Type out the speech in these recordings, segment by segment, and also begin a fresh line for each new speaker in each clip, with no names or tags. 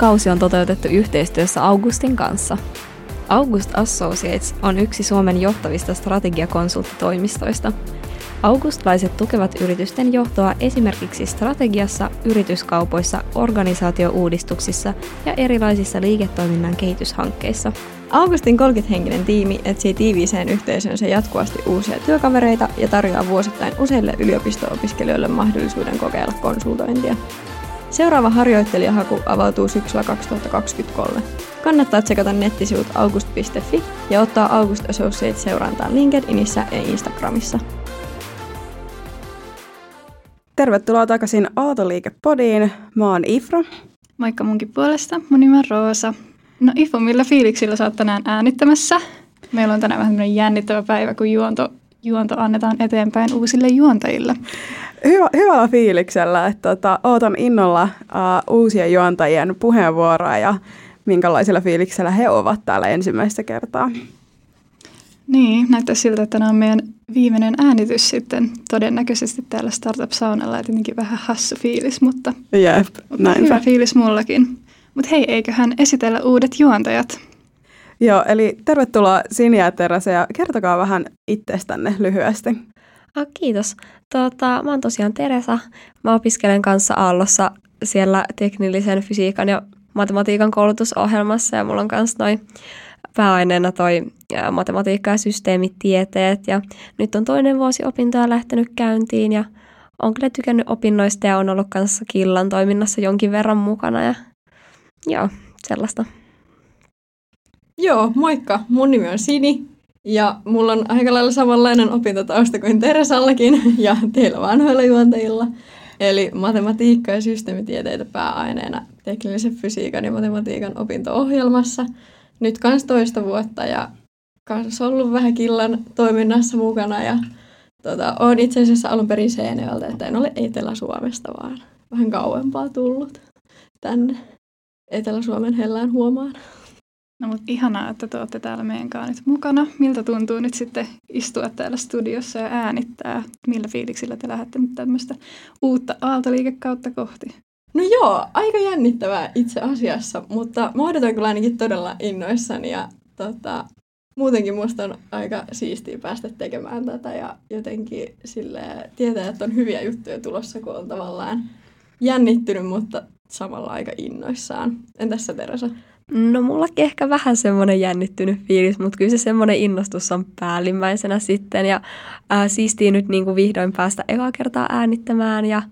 kausi on toteutettu yhteistyössä Augustin kanssa. August Associates on yksi Suomen johtavista strategiakonsulttitoimistoista. Augustlaiset tukevat yritysten johtoa esimerkiksi strategiassa, yrityskaupoissa, organisaatiouudistuksissa ja erilaisissa liiketoiminnan kehityshankkeissa.
Augustin 30-henkinen tiimi etsii tiiviiseen yhteisönsä jatkuvasti uusia työkavereita ja tarjoaa vuosittain useille yliopisto-opiskelijoille mahdollisuuden kokeilla konsultointia. Seuraava harjoittelijahaku avautuu syksyllä 2023. Kannattaa tsekata nettisivut august.fi ja ottaa August Associates seurantaan LinkedInissä ja Instagramissa.
Tervetuloa takaisin Aaltoliike-podiin. Mä oon Ifra.
Moikka munkin puolesta. Mun nimi on Roosa. No Ifo, millä fiiliksillä sä oot tänään äänittämässä? Meillä on tänään vähän jännittävä päivä, kun juonto, juonto annetaan eteenpäin uusille juontajille.
Hyvä, hyvällä fiiliksellä, että tota, ootan innolla uh, uusien juontajien puheenvuoroa ja minkälaisella fiiliksellä he ovat täällä ensimmäistä kertaa.
Niin, näyttää siltä, että tämä on meidän viimeinen äänitys sitten todennäköisesti täällä Startup Saunalla, ja tietenkin vähän hassu fiilis, mutta,
Jep,
mutta hyvä fiilis mullakin. Mutta hei, eiköhän esitellä uudet juontajat.
Joo, eli tervetuloa Sinja ja Terese ja kertokaa vähän itsestänne lyhyesti.
Ah, kiitos. Tota, mä oon tosiaan Teresa. Mä opiskelen kanssa Aallossa siellä teknillisen fysiikan ja matematiikan koulutusohjelmassa ja mulla on kanssa noin pääaineena toi matematiikka ja systeemitieteet ja nyt on toinen vuosi opintoja lähtenyt käyntiin ja on kyllä tykännyt opinnoista ja on ollut kanssa Killan toiminnassa jonkin verran mukana ja joo, sellaista.
Joo, moikka. Mun nimi on Sini ja mulla on aika lailla samanlainen opintotausta kuin Teresallakin ja teillä vanhoilla juontajilla. Eli matematiikka ja systeemitieteitä pääaineena teknillisen fysiikan ja matematiikan opinto-ohjelmassa. Nyt kans toista vuotta ja kans ollut vähän killan toiminnassa mukana ja tota, olen itse asiassa alun perin Seinäjältä, että en ole Etelä-Suomesta, vaan vähän kauempaa tullut tänne Etelä-Suomen hellään huomaan.
No mutta ihanaa, että te olette täällä meidän kanssa nyt mukana. Miltä tuntuu nyt sitten istua täällä studiossa ja äänittää? Millä fiiliksillä te lähdette nyt tämmöistä uutta aaltoliikekautta kohti?
No joo, aika jännittävää itse asiassa, mutta mä odotan kyllä ainakin todella innoissani ja tota, muutenkin musta on aika siistiä päästä tekemään tätä ja jotenkin sille tietää, että on hyviä juttuja tulossa, kun on tavallaan jännittynyt, mutta samalla aika innoissaan. Entäs sä Teresa?
No mullakin ehkä vähän semmoinen jännittynyt fiilis, mutta kyllä se semmoinen innostus on päällimmäisenä sitten. Ja ää, siistii nyt niin kuin vihdoin päästä ekaa kertaa äänittämään ja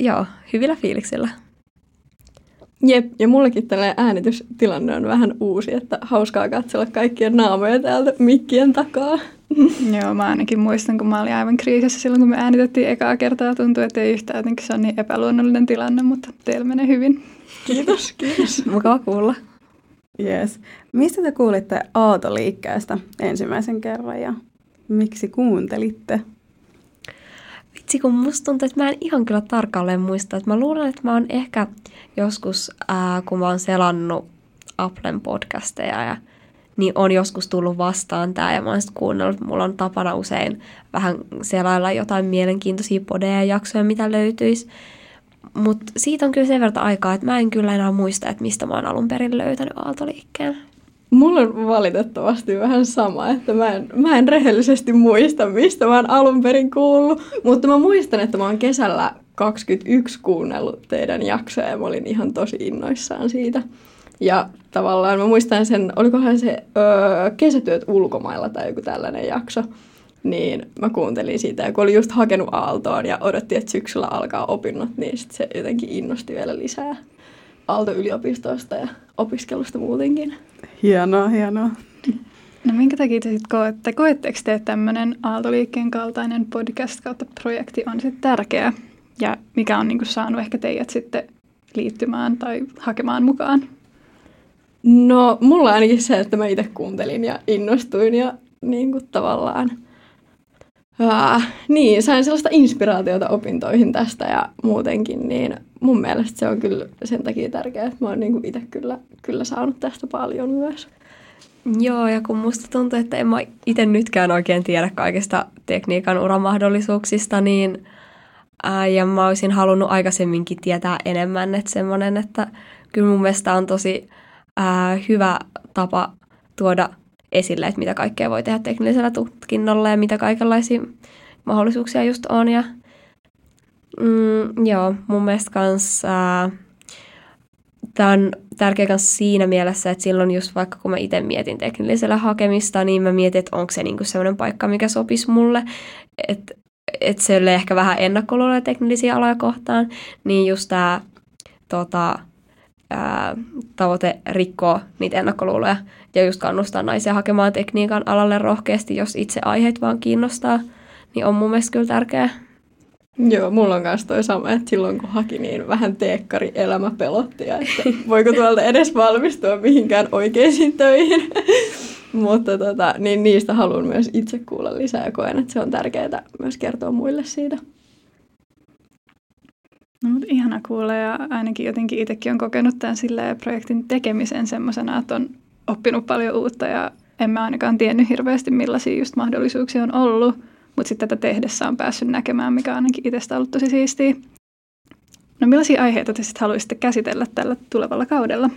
joo, hyvillä fiiliksillä.
Jep, ja mullekin tällainen äänitystilanne on vähän uusi, että hauskaa katsella kaikkien naamoja täältä mikkien takaa.
Joo, mä ainakin muistan, kun mä olin aivan kriisissä silloin, kun me äänitettiin ekaa kertaa. Tuntui, että ei yhtään jotenkin se on niin epäluonnollinen tilanne, mutta teillä menee hyvin.
Kiitos, kiitos.
Mukava kuulla.
Yes. Mistä te kuulitte Aalto-liikkeestä ensimmäisen kerran ja miksi kuuntelitte?
Vitsi, kun musta tuntuu, että mä en ihan kyllä tarkalleen muista. Että mä luulen, että mä oon ehkä joskus, ää, kun mä oon selannut Applen podcasteja ja niin on joskus tullut vastaan tämä ja mä oon sitten kuunnellut, mulla on tapana usein vähän selailla jotain mielenkiintoisia podeja ja jaksoja, mitä löytyisi. Mutta siitä on kyllä sen verran aikaa, että mä en kyllä enää muista, että mistä mä oon alun perin löytänyt Aaltoliikkeen.
Mulla on valitettavasti vähän sama, että mä en, mä en rehellisesti muista, mistä mä oon alun perin kuullut. Mutta mä muistan, että mä oon kesällä 21 kuunnellut teidän jaksoja ja mä olin ihan tosi innoissaan siitä. Ja tavallaan mä muistan sen, olikohan se öö, kesätyöt ulkomailla tai joku tällainen jakso niin mä kuuntelin siitä. Ja kun oli just hakenut Aaltoon ja odotti, että syksyllä alkaa opinnot, niin sit se jotenkin innosti vielä lisää Aalto-yliopistosta ja opiskelusta muutenkin.
Hienoa, hienoa.
No minkä takia te sitten koette, koetteko te, että tämmöinen Aaltoliikkeen kaltainen podcast kautta projekti on sitten tärkeä? Ja mikä on niinku saanut ehkä teidät sitten liittymään tai hakemaan mukaan?
No, mulla ainakin se, että mä itse kuuntelin ja innostuin ja niin kuin tavallaan Uh, niin, sain sellaista inspiraatiota opintoihin tästä ja muutenkin, niin mun mielestä se on kyllä sen takia tärkeää, että mä oon niinku itse kyllä, kyllä saanut tästä paljon myös.
Joo, ja kun musta tuntuu, että en mä itse nytkään oikein tiedä kaikista tekniikan uramahdollisuuksista, niin ää, ja mä olisin halunnut aikaisemminkin tietää enemmän, että semmoinen, että kyllä mun mielestä on tosi ää, hyvä tapa tuoda esille, että mitä kaikkea voi tehdä teknisellä tutkinnolla ja mitä kaikenlaisia mahdollisuuksia just on. Ja, mm, joo, mun mielestä kans, tämä on tärkeä myös siinä mielessä, että silloin just vaikka kun mä itse mietin teknisellä hakemista, niin mä mietin, että onko se niinku sellainen paikka, mikä sopisi mulle. Että et se oli ehkä vähän ennakkoluuloja teknillisiä aloja kohtaan, niin just tämä tota, tavoite rikkoa niitä ennakkoluuloja ja just kannustaa naisia hakemaan tekniikan alalle rohkeasti, jos itse aiheet vaan kiinnostaa, niin on mun mielestä kyllä tärkeää.
Joo, mulla on myös toi sama, että silloin kun haki, niin vähän teekkari elämä pelotti, että voiko tuolta edes valmistua mihinkään oikeisiin töihin. Mutta tota, niin niistä haluan myös itse kuulla lisää ja koen, että se on tärkeää myös kertoa muille siitä.
No, mutta ihana kuulla ja ainakin jotenkin itsekin on kokenut tämän projektin tekemisen semmoisena, että on oppinut paljon uutta ja en mä ainakaan tiennyt hirveästi millaisia just mahdollisuuksia on ollut, mutta sitten tätä tehdessä on päässyt näkemään, mikä on ainakin itsestä ollut tosi siistiä. No millaisia aiheita te sitten haluaisitte käsitellä tällä tulevalla kaudella?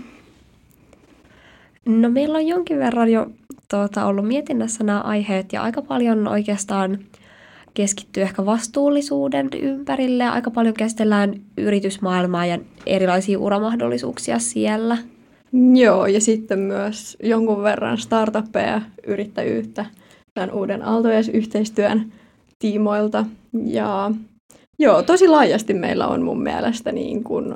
No meillä on jonkin verran jo tuota, ollut mietinnässä nämä aiheet ja aika paljon oikeastaan keskittyy ehkä vastuullisuuden ympärille aika paljon käsitellään yritysmaailmaa ja erilaisia uramahdollisuuksia siellä.
Joo, ja sitten myös jonkun verran startuppeja, yrittäjyyttä tämän uuden Aaltojes-yhteistyön tiimoilta. Ja joo, tosi laajasti meillä on mun mielestä niin kuin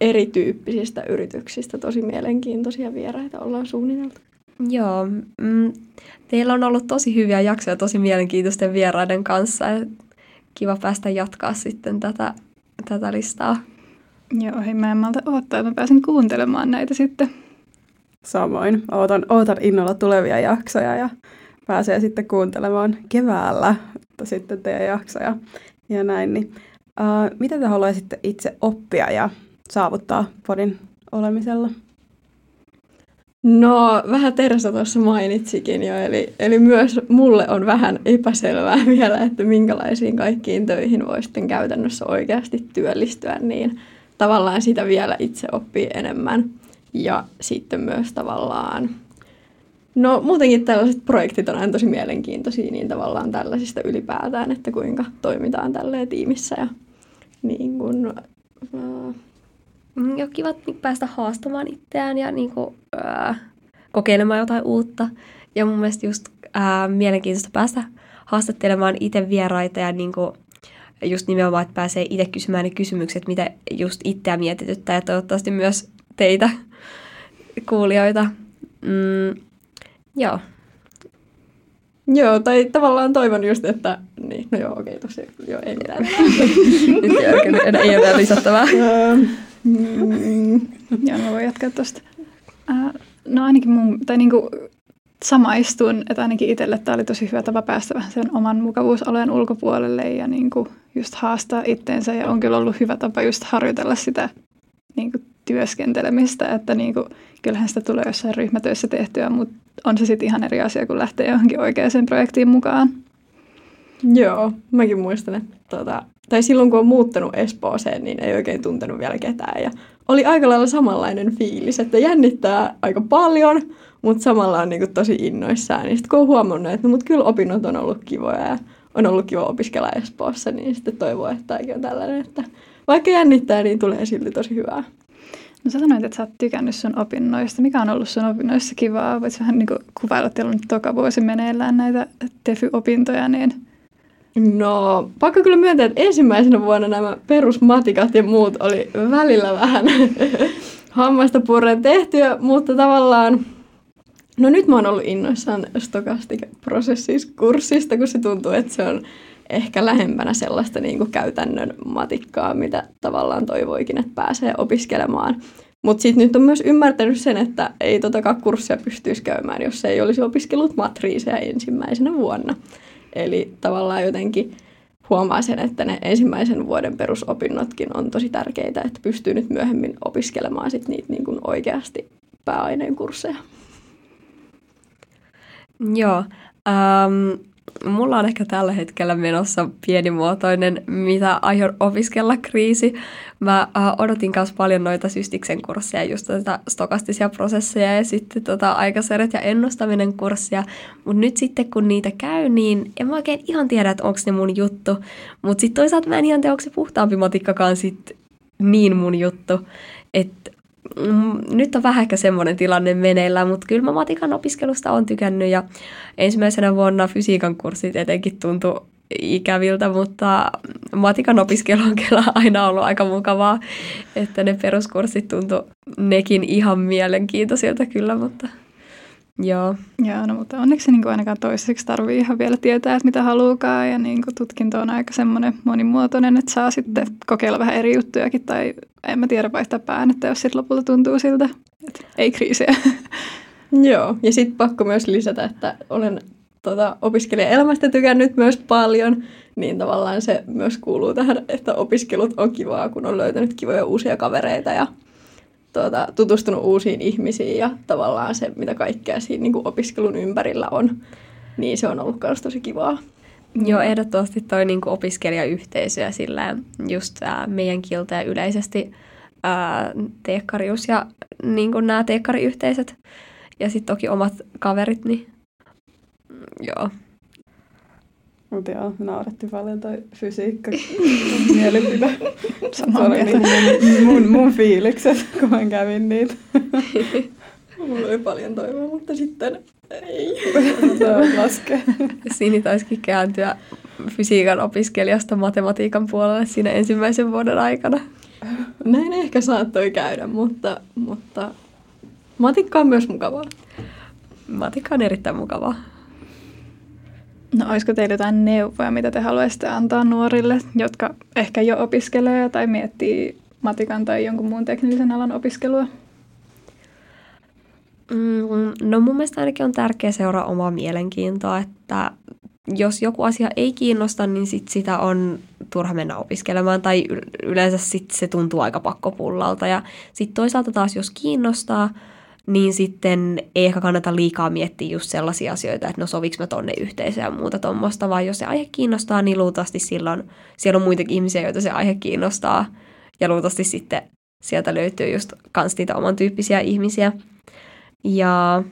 erityyppisistä yrityksistä tosi mielenkiintoisia vieraita ollaan suunniteltu.
Joo, mm, teillä on ollut tosi hyviä jaksoja tosi mielenkiintoisten vieraiden kanssa. Kiva päästä jatkaa sitten tätä, tätä listaa.
Joo, hei mä en malta odottaa, että mä pääsen kuuntelemaan näitä sitten.
Samoin. Ootan, ootan innolla tulevia jaksoja ja pääsee sitten kuuntelemaan keväällä sitten teidän jaksoja ja näin. Niin, uh, mitä te haluaisitte itse oppia ja saavuttaa podin olemisella?
No, vähän Teresa tuossa mainitsikin jo, eli, eli myös mulle on vähän epäselvää vielä, että minkälaisiin kaikkiin töihin voi sitten käytännössä oikeasti työllistyä, niin tavallaan sitä vielä itse oppii enemmän. Ja sitten myös tavallaan, no muutenkin tällaiset projektit on aina tosi mielenkiintoisia, niin tavallaan tällaisista ylipäätään, että kuinka toimitaan tälleen tiimissä ja niin kuin,
uh, Mm, ja kiva niin päästä haastamaan itseään ja niin kuin, ää, kokeilemaan jotain uutta. Ja mun mielestä just ää, mielenkiintoista päästä haastattelemaan itse vieraita ja niin kuin, just nimenomaan, että pääsee itse kysymään ne kysymykset, mitä just itseä mietityttää ja toivottavasti myös teitä kuulijoita. Mm, joo.
Joo, tai tavallaan toivon just, että... Niin, no joo, okei, tosiaan, joo, ei mitään.
Nyt ei, ei ole lisättävää.
Mm, joo, mä voin jatkaa tuosta. Äh, no ainakin mun, tai niinku samaistun, että ainakin itselle tämä oli tosi hyvä tapa päästä vähän sen oman mukavuusalueen ulkopuolelle ja niinku just haastaa itteensä ja on kyllä ollut hyvä tapa just harjoitella sitä niinku työskentelemistä, että niinku, kyllähän sitä tulee jossain ryhmätöissä tehtyä, mutta on se sitten ihan eri asia, kun lähtee johonkin oikeaan projektiin mukaan.
Joo, mäkin muistan, että tota, tai silloin kun on muuttanut Espooseen, niin ei oikein tuntenut vielä ketään. Ja oli aika lailla samanlainen fiilis, että jännittää aika paljon, mutta samalla on niin tosi innoissaan. Niin sitten kun on huomannut, että no, mut kyllä opinnot on ollut kivoja ja on ollut kiva opiskella Espoossa, niin sitten toivoo, että tämäkin on tällainen, että vaikka jännittää, niin tulee silti tosi hyvää.
No sä sanoit, että sä oot tykännyt sun opinnoista. Mikä on ollut sun opinnoissa kivaa? Voit vähän niin kuvailla, että nyt toka vuosi meneillään näitä TEFY-opintoja, niin
No, pakko kyllä myöntää, että ensimmäisenä vuonna nämä perusmatikat ja muut oli välillä vähän hammasta purren tehtyä, mutta tavallaan No nyt mä oon ollut innoissaan stokastik-prosessiskurssista, kun se tuntuu, että se on ehkä lähempänä sellaista niin kuin käytännön matikkaa, mitä tavallaan toivoikin, että pääsee opiskelemaan. Mutta sitten nyt on myös ymmärtänyt sen, että ei totakaan kurssia pystyisi käymään, jos ei olisi opiskellut matriiseja ensimmäisenä vuonna. Eli tavallaan jotenkin huomaa sen, että ne ensimmäisen vuoden perusopinnotkin on tosi tärkeitä, että pystyy nyt myöhemmin opiskelemaan sit niitä niin kuin oikeasti pääaineen kursseja.
Joo. Um, mulla on ehkä tällä hetkellä menossa pienimuotoinen, mitä aion opiskella kriisi. Mä äh, odotin kanssa paljon noita systiksen kursseja, just tätä stokastisia prosesseja ja sitten tota aikasarjat ja ennustaminen kurssia. Mutta nyt sitten kun niitä käy, niin en mä oikein ihan tiedä, että onko ne mun juttu. Mutta sitten toisaalta mä en ihan tiedä, onko se puhtaampi matikkakaan sit niin mun juttu. Että nyt on vähän ehkä semmoinen tilanne meneillään, mutta kyllä mä matikan opiskelusta on tykännyt ja ensimmäisenä vuonna fysiikan kurssit etenkin tuntui ikäviltä, mutta matikan opiskelu on kyllä aina ollut aika mukavaa, että ne peruskurssit tuntui nekin ihan mielenkiintoisilta kyllä, mutta Joo.
Joo, no mutta onneksi niin kuin ainakaan toiseksi tarvii ihan vielä tietää, että mitä haluukaan ja niin kuin tutkinto on aika semmoinen monimuotoinen, että saa sitten kokeilla vähän eri juttujakin tai en mä tiedä vaihtaa että jos sitten lopulta tuntuu siltä, että ei kriisiä.
Joo, ja sitten pakko myös lisätä, että olen tota, opiskelijaelämästä tykännyt myös paljon, niin tavallaan se myös kuuluu tähän, että opiskelut on kivaa, kun on löytänyt kivoja uusia kavereita ja tuota, tutustunut uusiin ihmisiin ja tavallaan se, mitä kaikkea siinä niin kuin opiskelun ympärillä on, niin se on ollut myös tosi kivaa.
Joo, ehdottomasti toi niin kuin opiskelijayhteisö ja sillä just ää, meidän kilta ja yleisesti ää, teekkarius ja niin kuin nämä teekkariyhteisöt ja sitten toki omat kaverit, niin joo,
mutta joo, nauretti paljon toi fysiikka mielipide. Se oli niin mun, mun, mun fiilikset, kun mä kävin niitä.
Mulla oli paljon toivoa, mutta sitten ei.
Se laskee.
Siinä taisikin kääntyä fysiikan opiskelijasta matematiikan puolelle siinä ensimmäisen vuoden aikana.
Näin ehkä saattoi käydä, mutta, mutta matikka on myös mukavaa.
Matikka on erittäin mukavaa.
No olisiko teillä jotain neuvoja, mitä te haluaisitte antaa nuorille, jotka ehkä jo opiskelee tai miettii matikan tai jonkun muun teknillisen alan opiskelua?
Mm, no mun mielestä ainakin on tärkeää seuraa omaa mielenkiintoa, että jos joku asia ei kiinnosta, niin sit sitä on turha mennä opiskelemaan tai yleensä sit se tuntuu aika pakkopullalta. Ja sitten toisaalta taas jos kiinnostaa, niin sitten ei ehkä kannata liikaa miettiä just sellaisia asioita, että no soviks mä tonne yhteisöön ja muuta tuommoista, vaan jos se aihe kiinnostaa, niin luultavasti silloin siellä on muitakin ihmisiä, joita se aihe kiinnostaa, ja luultavasti sitten sieltä löytyy just kans niitä oman tyyppisiä ihmisiä. Ja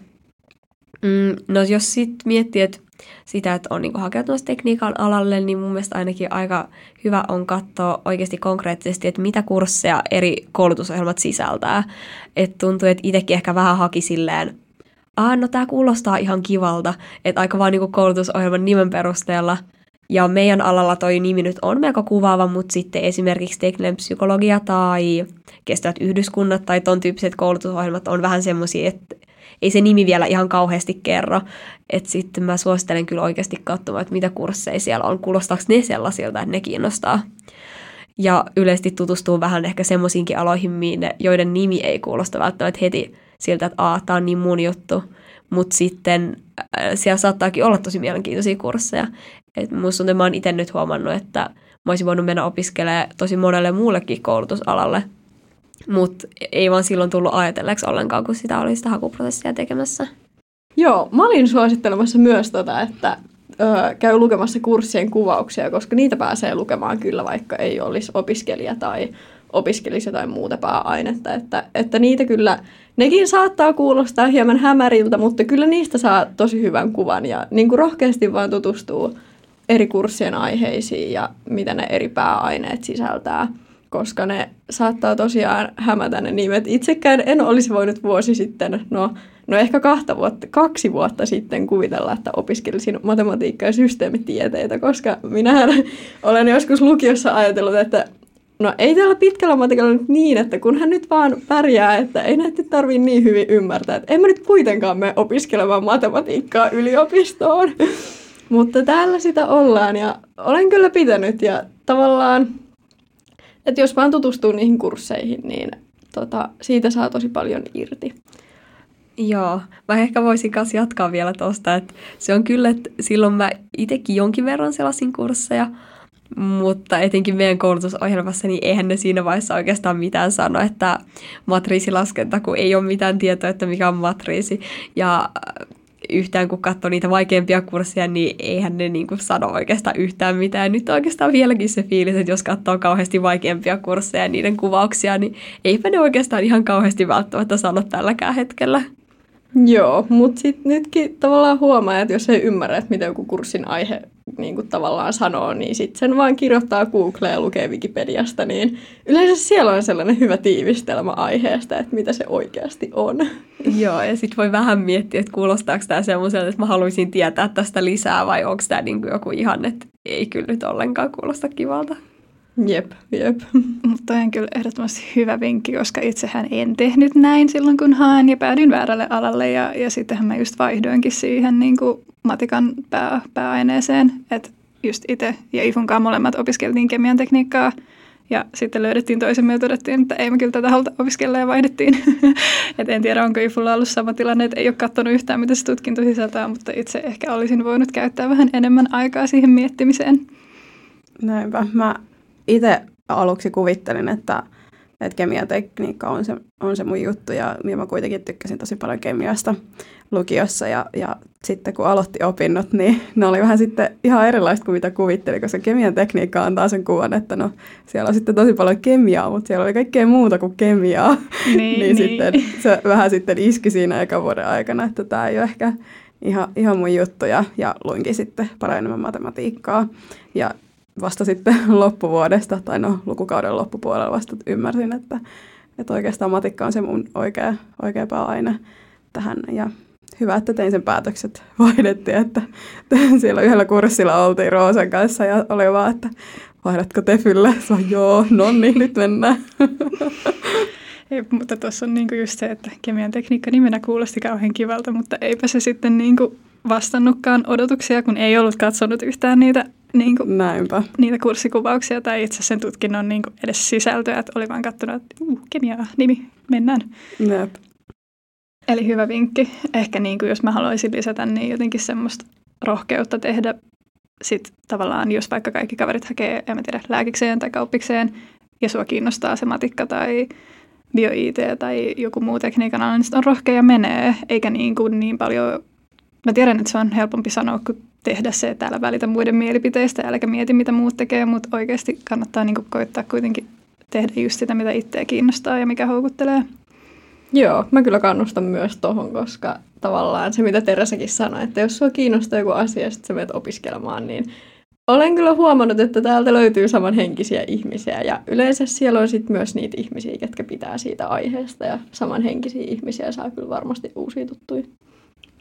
mm, no jos sitten miettii, että sitä, että on niin hakeutumassa tekniikan alalle, niin mun mielestä ainakin aika hyvä on katsoa oikeasti konkreettisesti, että mitä kursseja eri koulutusohjelmat sisältää. Että tuntuu, että itsekin ehkä vähän haki silleen, ah, no tämä kuulostaa ihan kivalta, että aika vaan niin koulutusohjelman nimen perusteella ja meidän alalla toi nimi nyt on melko kuvaava, mutta sitten esimerkiksi tekninen psykologia tai kestävät yhdyskunnat tai ton tyyppiset koulutusohjelmat on vähän semmoisia, että ei se nimi vielä ihan kauheasti kerro. Että sitten mä suosittelen kyllä oikeasti katsomaan, että mitä kursseja siellä on. Kuulostaako ne sellaisilta, että ne kiinnostaa. Ja yleisesti tutustuu vähän ehkä semmoisiinkin aloihin, joiden nimi ei kuulosta välttämättä heti siltä, että aah, tämä on niin mun juttu. Mutta sitten äh, siellä saattaakin olla tosi mielenkiintoisia kursseja. Et musta on, mä oon itse nyt huomannut, että mä olisin voinut mennä opiskelemaan tosi monelle muullekin koulutusalalle mutta ei vaan silloin tullut ajatelleeksi ollenkaan, kun sitä oli sitä hakuprosessia tekemässä.
Joo, mä olin suosittelemassa myös tota, että ö, käy lukemassa kurssien kuvauksia, koska niitä pääsee lukemaan kyllä, vaikka ei olisi opiskelija tai opiskelisi jotain muuta pääainetta. Että, että niitä kyllä, nekin saattaa kuulostaa hieman hämäriltä, mutta kyllä niistä saa tosi hyvän kuvan ja niin kuin rohkeasti vaan tutustuu eri kurssien aiheisiin ja mitä ne eri pääaineet sisältää koska ne saattaa tosiaan hämätä ne nimet. Itsekään en olisi voinut vuosi sitten, no, no ehkä kahta vuotta, kaksi vuotta sitten kuvitella, että opiskelisin matematiikkaa ja systeemitieteitä, koska minähän olen joskus lukiossa ajatellut, että no ei tällä pitkällä matikalla nyt niin, että kun hän nyt vaan pärjää, että ei näitä tarvii niin hyvin ymmärtää, että en mä nyt kuitenkaan mene opiskelemaan matematiikkaa yliopistoon. Mutta täällä sitä ollaan ja olen kyllä pitänyt ja tavallaan että jos vaan tutustuu niihin kursseihin, niin tota, siitä saa tosi paljon irti.
Joo, mä ehkä voisin kanssa jatkaa vielä tuosta, että se on kyllä, että silloin mä itsekin jonkin verran selasin kursseja, mutta etenkin meidän koulutusohjelmassa, niin eihän ne siinä vaiheessa oikeastaan mitään sano, että matriisilaskenta, kun ei ole mitään tietoa, että mikä on matriisi. Ja yhtään, kun katsoo niitä vaikeampia kursseja, niin eihän ne niin kuin sano oikeastaan yhtään mitään. Nyt on oikeastaan vieläkin se fiilis, että jos katsoo kauheasti vaikeampia kursseja ja niiden kuvauksia, niin eipä ne oikeastaan ihan kauheasti välttämättä sano tälläkään hetkellä.
Joo, mutta sitten nytkin tavallaan huomaa, että jos ei ymmärrä, että mitä joku kurssin aihe niin kuin tavallaan sanoo, niin sitten sen vaan kirjoittaa Googleen ja lukee Wikipediasta, niin yleensä siellä on sellainen hyvä tiivistelmä aiheesta, että mitä se oikeasti on.
Joo, ja sitten voi vähän miettiä, että kuulostaako tämä semmoiselta, että mä haluaisin tietää tästä lisää, vai onko tämä niin joku ihan, että ei kyllä nyt ollenkaan kuulosta kivalta.
Jep, jep.
Mutta on kyllä ehdottomasti hyvä vinkki, koska itsehän en tehnyt näin silloin, kun haen ja päädyin väärälle alalle. Ja, ja sittenhän mä just vaihdoinkin siihen niin kuin matikan pää, pääaineeseen. Että just itse ja Ifunkaan molemmat opiskeltiin kemian tekniikkaa. Ja sitten löydettiin toisemme ja todettiin, että ei me kyllä tätä haluta opiskella ja vaihdettiin. et en tiedä, onko Ifulla ollut sama tilanne, että ei ole katsonut yhtään, mitä se tutkinto sisältää, mutta itse ehkä olisin voinut käyttää vähän enemmän aikaa siihen miettimiseen.
Näinpä. Mä itse aluksi kuvittelin, että, että kemiatekniikka on se, on se mun juttu ja, mä kuitenkin tykkäsin tosi paljon kemiasta lukiossa ja, ja sitten kun aloitti opinnot, niin ne oli vähän sitten ihan erilaista kuin mitä kuvittelin, koska kemian tekniikka antaa sen kuvan, että no siellä on sitten tosi paljon kemiaa, mutta siellä oli kaikkea muuta kuin kemiaa. Niin, niin, niin. sitten se vähän sitten iski siinä eka vuoden aikana, että tämä ei ole ehkä ihan, ihan mun juttu ja, ja luinkin sitten paljon enemmän matematiikkaa. Ja vasta sitten loppuvuodesta, tai no lukukauden loppupuolella vasta ymmärsin, että, että oikeastaan matikka on se mun oikea, oikea pääaine tähän. Ja hyvä, että tein sen päätökset. Vaihdettiin, että siellä yhdellä kurssilla oltiin Roosan kanssa ja oli vaan, että vaihdatko Tefylle? Se on joo, no niin, nyt mennään.
Ei, mutta tuossa on niinku just se, että kemian tekniikka nimenä kuulosti kauhean kivalta, mutta eipä se sitten niinku vastannutkaan odotuksia, kun ei ollut katsonut yhtään niitä niin kuin,
Näinpä.
niitä kurssikuvauksia tai itse sen tutkinnon niin kuin edes sisältöä, että oli vaan katsonut, että uh, kemiaa, nimi, mennään.
Näin.
Eli hyvä vinkki. Ehkä niin kuin jos mä haluaisin lisätä, niin jotenkin semmoista rohkeutta tehdä sit tavallaan, jos vaikka kaikki kaverit hakee, en mä tiedä, lääkikseen tai kauppikseen, ja sua kiinnostaa se matikka tai bio-IT tai joku muu tekniikan ala, niin on rohkea ja menee, eikä niin, kuin niin paljon Mä tiedän, että se on helpompi sanoa kuin tehdä se, että älä välitä muiden mielipiteistä, äläkä mieti, mitä muut tekee, mutta oikeasti kannattaa niin koittaa kuitenkin tehdä just sitä, mitä itseä kiinnostaa ja mikä houkuttelee.
Joo, mä kyllä kannustan myös tohon, koska tavallaan se, mitä Teresakin sanoi, että jos sua kiinnostaa joku asia ja sitten sä menet opiskelemaan, niin olen kyllä huomannut, että täältä löytyy samanhenkisiä ihmisiä ja yleensä siellä on sitten myös niitä ihmisiä, jotka pitää siitä aiheesta ja samanhenkisiä ihmisiä saa kyllä varmasti uusia tuttuja.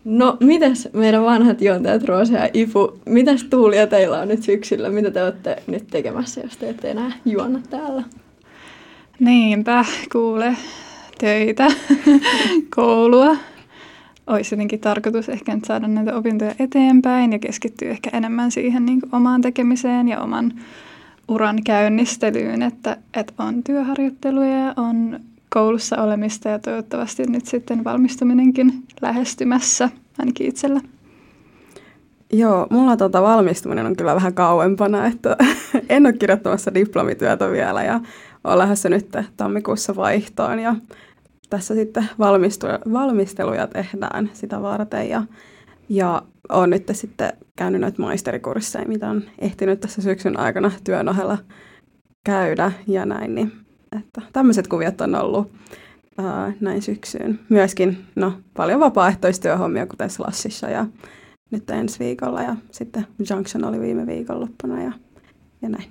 No, mitäs meidän vanhat juontajat Roosa ja Ifu, mitäs tuulia teillä on nyt syksyllä? Mitä te olette nyt tekemässä, jos te ette enää juonna täällä?
Niinpä, kuule, töitä, koulua. Olisi jotenkin tarkoitus ehkä nyt saada näitä opintoja eteenpäin ja keskittyä ehkä enemmän siihen niin omaan tekemiseen ja oman uran käynnistelyyn, että, että on työharjoitteluja ja on koulussa olemista ja toivottavasti nyt sitten valmistuminenkin lähestymässä, ainakin itsellä.
Joo, mulla tota valmistuminen on kyllä vähän kauempana, että en ole kirjoittamassa diplomityötä vielä ja olen lähdössä nyt tammikuussa vaihtoon ja tässä sitten valmisteluja tehdään sitä varten ja, ja olen nyt sitten käynyt noita maisterikursseja, mitä on ehtinyt tässä syksyn aikana työn ohella käydä ja näin, niin että tämmöiset kuviot on ollut ää, näin syksyyn. Myöskin no, paljon vapaaehtoistyöhommia, kuten Slashissa ja nyt ensi viikolla ja sitten Junction oli viime viikonloppuna ja, ja näin.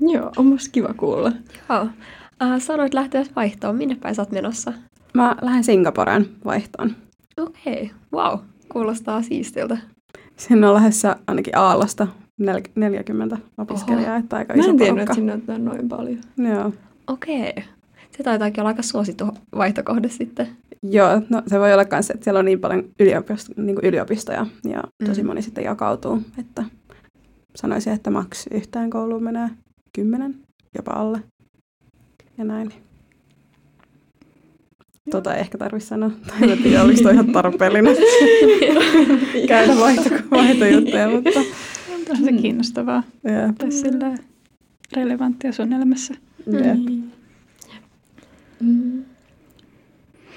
Joo, on musta kiva kuulla.
Joo. Uh, sanoit lähteä vaihtoon. Minne päin sä oot menossa?
Mä lähden Singaporeen vaihtoon.
Okei, okay. wow. Kuulostaa siistiltä.
Sinne on lähdössä ainakin Aallosta 40 opiskelijaa, Oho. että aika iso
Mä en tiennyt, että sinne on noin paljon.
Joo.
Okei. Se taitaakin olla aika suosittu vaihtokohde sitten.
Joo, no se voi olla myös, että siellä on niin paljon yliopisto, niin kuin yliopistoja ja tosi mm. moni sitten jakautuu, että sanoisin, että maks yhteen kouluun menee kymmenen, jopa alle ja näin. Tota ei ehkä tarvitse sanoa, tai en tiedä, oliko toi ihan tarpeellinen käydä vaihto, vaihtojuttuja, mutta...
On se kiinnostavaa. Yeah. Tai sillä relevanttia sun elämässä.
Jep.
Mm.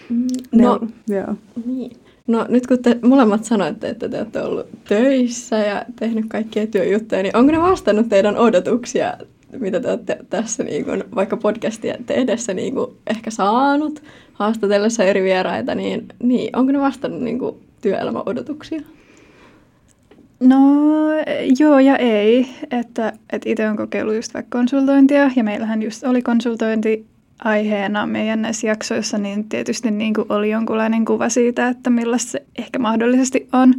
Mm.
No, joo.
Niin. No nyt kun te molemmat sanoitte, että te olette ollut töissä ja tehnyt kaikkia työjuttuja, niin onko ne vastannut teidän odotuksia, mitä te olette tässä niin kuin, vaikka podcastia tehdessä niin kuin, ehkä saanut haastatellessa eri vieraita, niin, niin onko ne vastannut niin kuin, työelämän odotuksia?
No joo ja ei, että, että itse olen kokeillut just vaikka konsultointia ja meillähän just oli konsultointi aiheena meidän näissä jaksoissa, niin tietysti niin kuin oli jonkunlainen kuva siitä, että millaista se ehkä mahdollisesti on.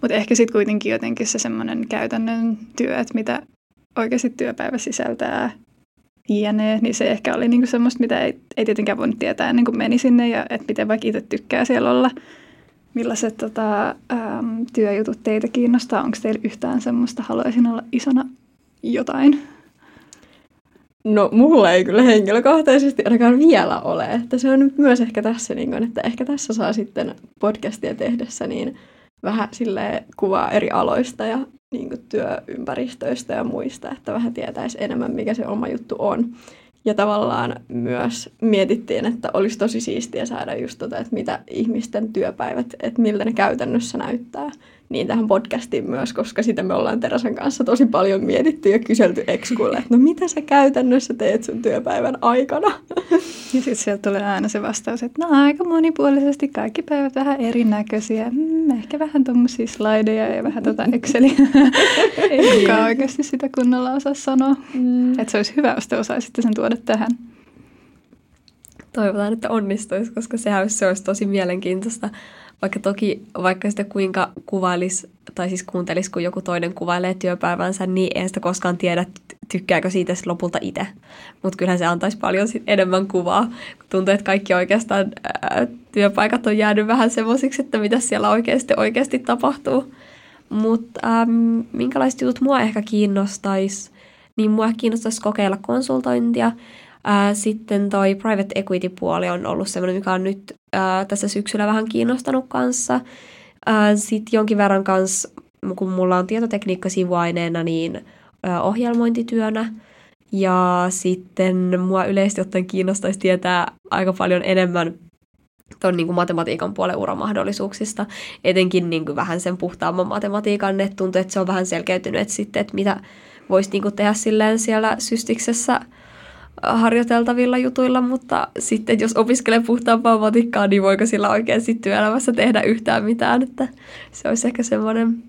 Mutta ehkä sitten kuitenkin jotenkin se semmoinen käytännön työ, että mitä oikeasti työpäivä sisältää jne, niin se ehkä oli niinku semmoista, mitä ei, ei tietenkään voinut tietää ennen kuin meni sinne ja että miten vaikka itse tykkää siellä olla. Millaiset tota, äm, työjutut teitä kiinnostaa? Onko teillä yhtään semmoista, haluaisin olla isona jotain?
No mulla ei kyllä henkilökohtaisesti ainakaan vielä ole. Että se on nyt myös ehkä tässä, niin kun, että ehkä tässä saa sitten podcastia tehdessä niin vähän sille kuvaa eri aloista ja niin työympäristöistä ja muista, että vähän tietäisi enemmän, mikä se oma juttu on. Ja tavallaan myös mietittiin, että olisi tosi siistiä saada just tota, että mitä ihmisten työpäivät, että miltä ne käytännössä näyttää niin tähän podcastiin myös, koska sitä me ollaan Terasan kanssa tosi paljon mietitty ja kyselty ekskuille, että no mitä sä käytännössä teet sun työpäivän aikana?
Ja sitten sieltä tulee aina se vastaus, että no aika monipuolisesti kaikki päivät vähän erinäköisiä. Mm, ehkä vähän tuommoisia slideja ja vähän tota Exceliä. Ei kukaan oikeasti sitä kunnolla osaa sanoa. Mm. Että se olisi hyvä, jos te osaisitte sen tuoda tähän.
Toivotaan, että onnistuisi, koska sehän se olisi tosi mielenkiintoista vaikka toki, vaikka sitä kuinka kuvailisi, tai siis kuuntelisi, kun joku toinen kuvailee työpäivänsä, niin ei sitä koskaan tiedä, tykkääkö siitä lopulta itse. Mutta kyllähän se antaisi paljon sit enemmän kuvaa, kun tuntuu, että kaikki oikeastaan ää, työpaikat on jäänyt vähän semmoisiksi, että mitä siellä oikeasti, oikeasti tapahtuu. Mutta minkälaiset jutut mua ehkä kiinnostaisi, niin mua kiinnostaisi kokeilla konsultointia, Sitten toi private equity-puoli on ollut semmoinen, mikä on nyt tässä syksyllä vähän kiinnostanut kanssa. Sitten jonkin verran kanssa, kun mulla on tietotekniikka sivuaineena, niin ohjelmointityönä. Ja sitten mua yleisesti ottaen kiinnostaisi tietää aika paljon enemmän tuon niin matematiikan puolen uramahdollisuuksista, etenkin niin kuin vähän sen puhtaamman matematiikan, että tuntuu, että se on vähän selkeytynyt, että sitten, että mitä voisi niin kuin tehdä silleen siellä systiksessä – harjoiteltavilla jutuilla, mutta sitten jos opiskelee puhtaampaa matikkaa, niin voiko sillä oikein sitten työelämässä tehdä yhtään mitään, että se olisi ehkä semmoinen,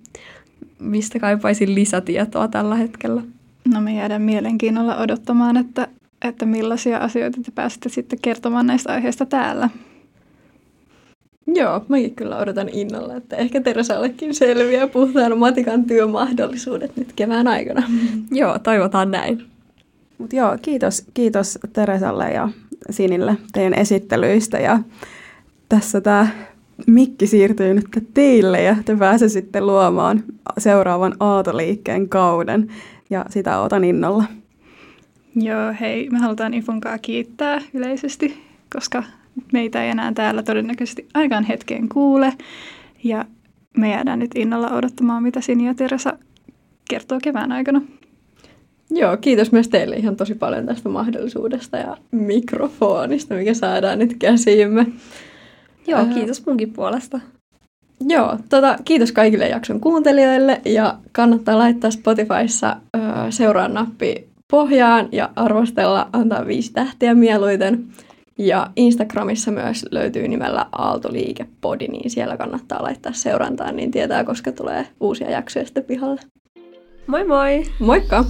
mistä kaipaisin lisätietoa tällä hetkellä.
No me jäädään mielenkiinnolla odottamaan, että, että millaisia asioita te pääsette sitten kertomaan näistä aiheista täällä.
Joo, mäkin kyllä odotan innolla, että ehkä Teresallekin selviää puhtaan matikan työmahdollisuudet nyt kevään aikana.
Joo, toivotaan näin.
Mutta joo, kiitos, kiitos Teresalle ja Sinille teidän esittelyistä. Ja tässä tämä mikki siirtyy nyt teille ja te pääsisitte luomaan seuraavan Aatoliikkeen kauden. Ja sitä otan innolla.
Joo, hei, me halutaan Ifunkaa kiittää yleisesti, koska meitä ei enää täällä todennäköisesti ainakaan hetkeen kuule. Ja me jäädään nyt innolla odottamaan, mitä Sini ja Teresa kertoo kevään aikana.
Joo, kiitos myös teille ihan tosi paljon tästä mahdollisuudesta ja mikrofonista, mikä saadaan nyt käsiimme.
Joo, kiitos munkin puolesta.
Joo, tota, kiitos kaikille jakson kuuntelijoille ja kannattaa laittaa Spotifyssa ö, seuraan nappi pohjaan ja arvostella, antaa viisi tähtiä mieluiten. Ja Instagramissa myös löytyy nimellä Aaltoliikepodi, niin siellä kannattaa laittaa seurantaan, niin tietää, koska tulee uusia jaksoja sitten pihalle.
Moi moi!
Moikka!